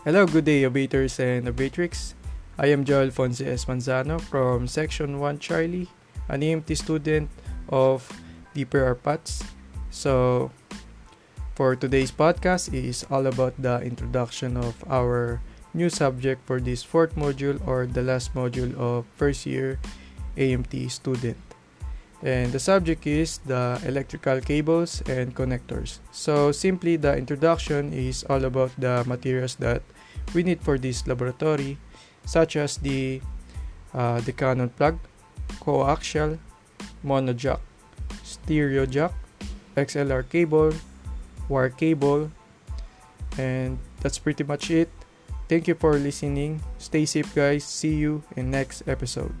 Hello, good day, abaters and abatrix. I am Joel Fonse S. Manzano from Section 1 Charlie, an AMT student of Deeper Our Paths. So, for today's podcast is all about the introduction of our new subject for this fourth module or the last module of first year AMT student. And the subject is the electrical cables and connectors. So simply the introduction is all about the materials that we need for this laboratory such as the uh, the Cannon plug, coaxial, mono jack, stereo jack, XLR cable, wire cable, and that's pretty much it. Thank you for listening. Stay safe guys. See you in next episode.